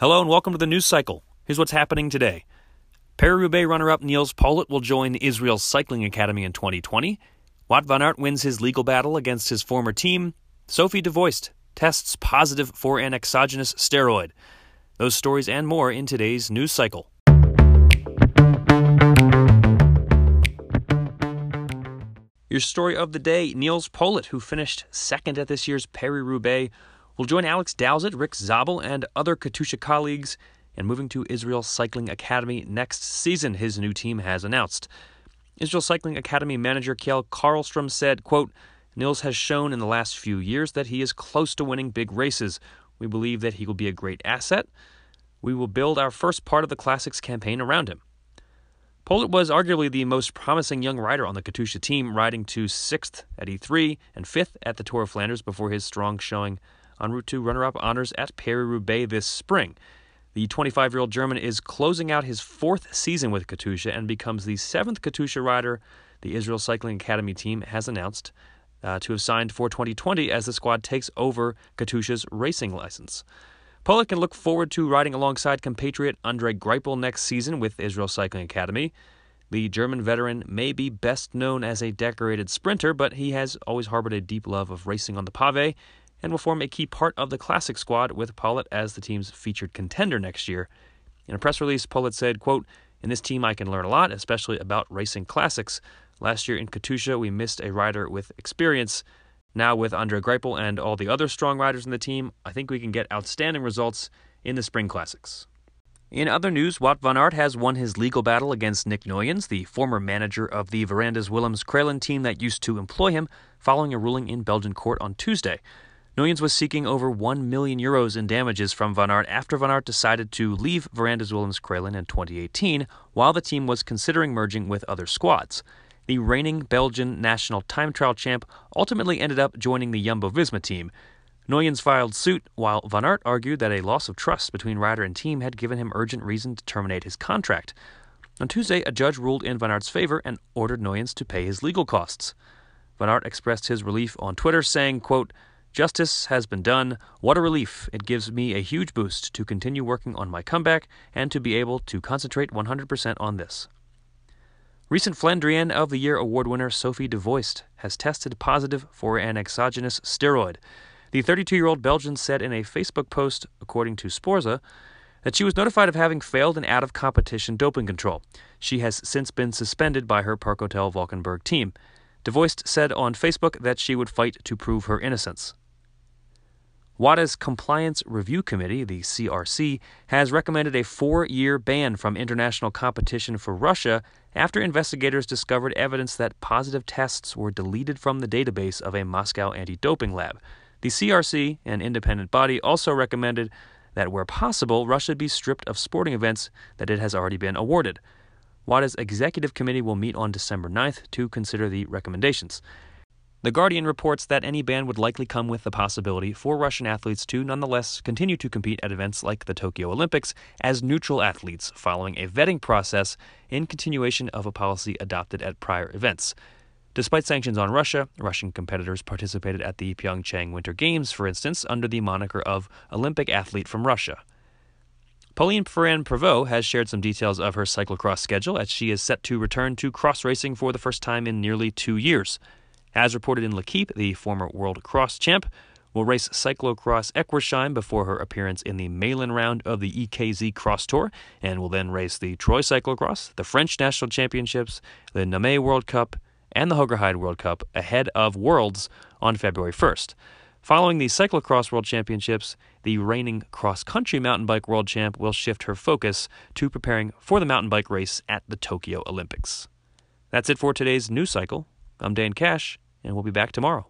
Hello and welcome to the news cycle. Here's what's happening today. Paris-Roubaix runner-up Niels Politt will join Israel's Cycling Academy in 2020. Wout van Aert wins his legal battle against his former team. Sofie De Vuyst tests positive for an exogenous steroid. Those stories and more in today's news cycle. Your story of the day Niels Politt, who finished second at this year's Paris Will join Alex Dowsett, Rick Zabel, and other Katusha colleagues in moving to Israel Cycling Academy next season, his new team has announced. Israel Cycling Academy manager Kjell Carlstrom said, quote, Niels has shown in the last few years that he is close to winning big races. We believe that he will be a great asset. We will build our first part of the Classics campaign around him. Politt was arguably the most promising young rider on the Katusha team, riding to sixth at E3 and fifth at the Tour of Flanders before his strong showing en route to runner up honors at Paris Roubaix this spring. The 25 year old German is closing out his fourth season with Katusha and becomes the seventh Katusha rider the Israel Cycling Academy team has announced uh, to have signed for 2020 as the squad takes over Katusha's racing license. Politt can look forward to riding alongside compatriot Andre Greipel next season with Israel Cycling Academy. The German veteran may be best known as a decorated sprinter, but he has always harbored a deep love of racing on the pave and will form a key part of the classic squad with Politt as the team's featured contender next year. In a press release, Politt said, quote, In this team I can learn a lot, especially about racing classics. Last year in Katusha, we missed a rider with experience. Now with Andre Greipel and all the other strong riders in the team, I think we can get outstanding results in the Spring Classics. In other news, Wout van Aert has won his legal battle against Nick Nuyens, the former manager of the Verandas Willems Crelan team that used to employ him, following a ruling in Belgian court on Tuesday. Nuyens was seeking over 1 million euros in damages from Van Aert after Van Aert decided to leave Verandas Willems Crelan in 2018 while the team was considering merging with other squads. The reigning Belgian national time trial champ ultimately ended up joining the Jumbo Visma team. Nuyens filed suit, while Van Aert argued that a loss of trust between rider and team had given him urgent reason to terminate his contract. On Tuesday, a judge ruled in Van Aert's favor and ordered Nuyens to pay his legal costs. Van Aert expressed his relief on Twitter, saying, quote, Justice has been done. What a relief. It gives me a huge boost to continue working on my comeback and to be able to concentrate 100% on this. Recent Flandrian of the Year award winner Sofie De Vuyst has tested positive for an exogenous steroid. The 32 year old Belgian said in a Facebook post, according to Sporza, that she was notified of having failed an out of competition doping control. She has since been suspended by her Park Hotel Valkenburg team. De Vuyst said on Facebook that she would fight to prove her innocence. WADA's Compliance Review Committee, the CRC, has recommended a four year ban from international competition for Russia after investigators discovered evidence that positive tests were deleted from the database of a Moscow anti doping lab. The CRC, an independent body, also recommended that where possible, Russia be stripped of sporting events that it has already been awarded. WADA's executive committee will meet on December 9th to consider the recommendations. The Guardian reports that any ban would likely come with the possibility for Russian athletes to nonetheless continue to compete at events like the Tokyo Olympics as neutral athletes following a vetting process in continuation of a policy adopted at prior events. Despite sanctions on Russia, Russian competitors participated at the Pyeongchang Winter Games, for instance, under the moniker of Olympic athlete from Russia. Pauline Ferrand Prevot has shared some details of her cyclocross schedule as she is set to return to cross racing for the first time in nearly two years. As reported in L'Equipe, the former world cross champ will race cyclocross Equirsheim before her appearance in the Meilen round of the EKZ Cross Tour, and will then race the Troyes Cyclocross, the French National Championships, the Namur World Cup, and the Hoogerheide World Cup ahead of Worlds on February 1st. Following the Cyclocross World Championships, the reigning cross country mountain bike world champ will shift her focus to preparing for the mountain bike race at the Tokyo Olympics. That's it for today's news cycle. I'm Dane Cash and we'll be back tomorrow.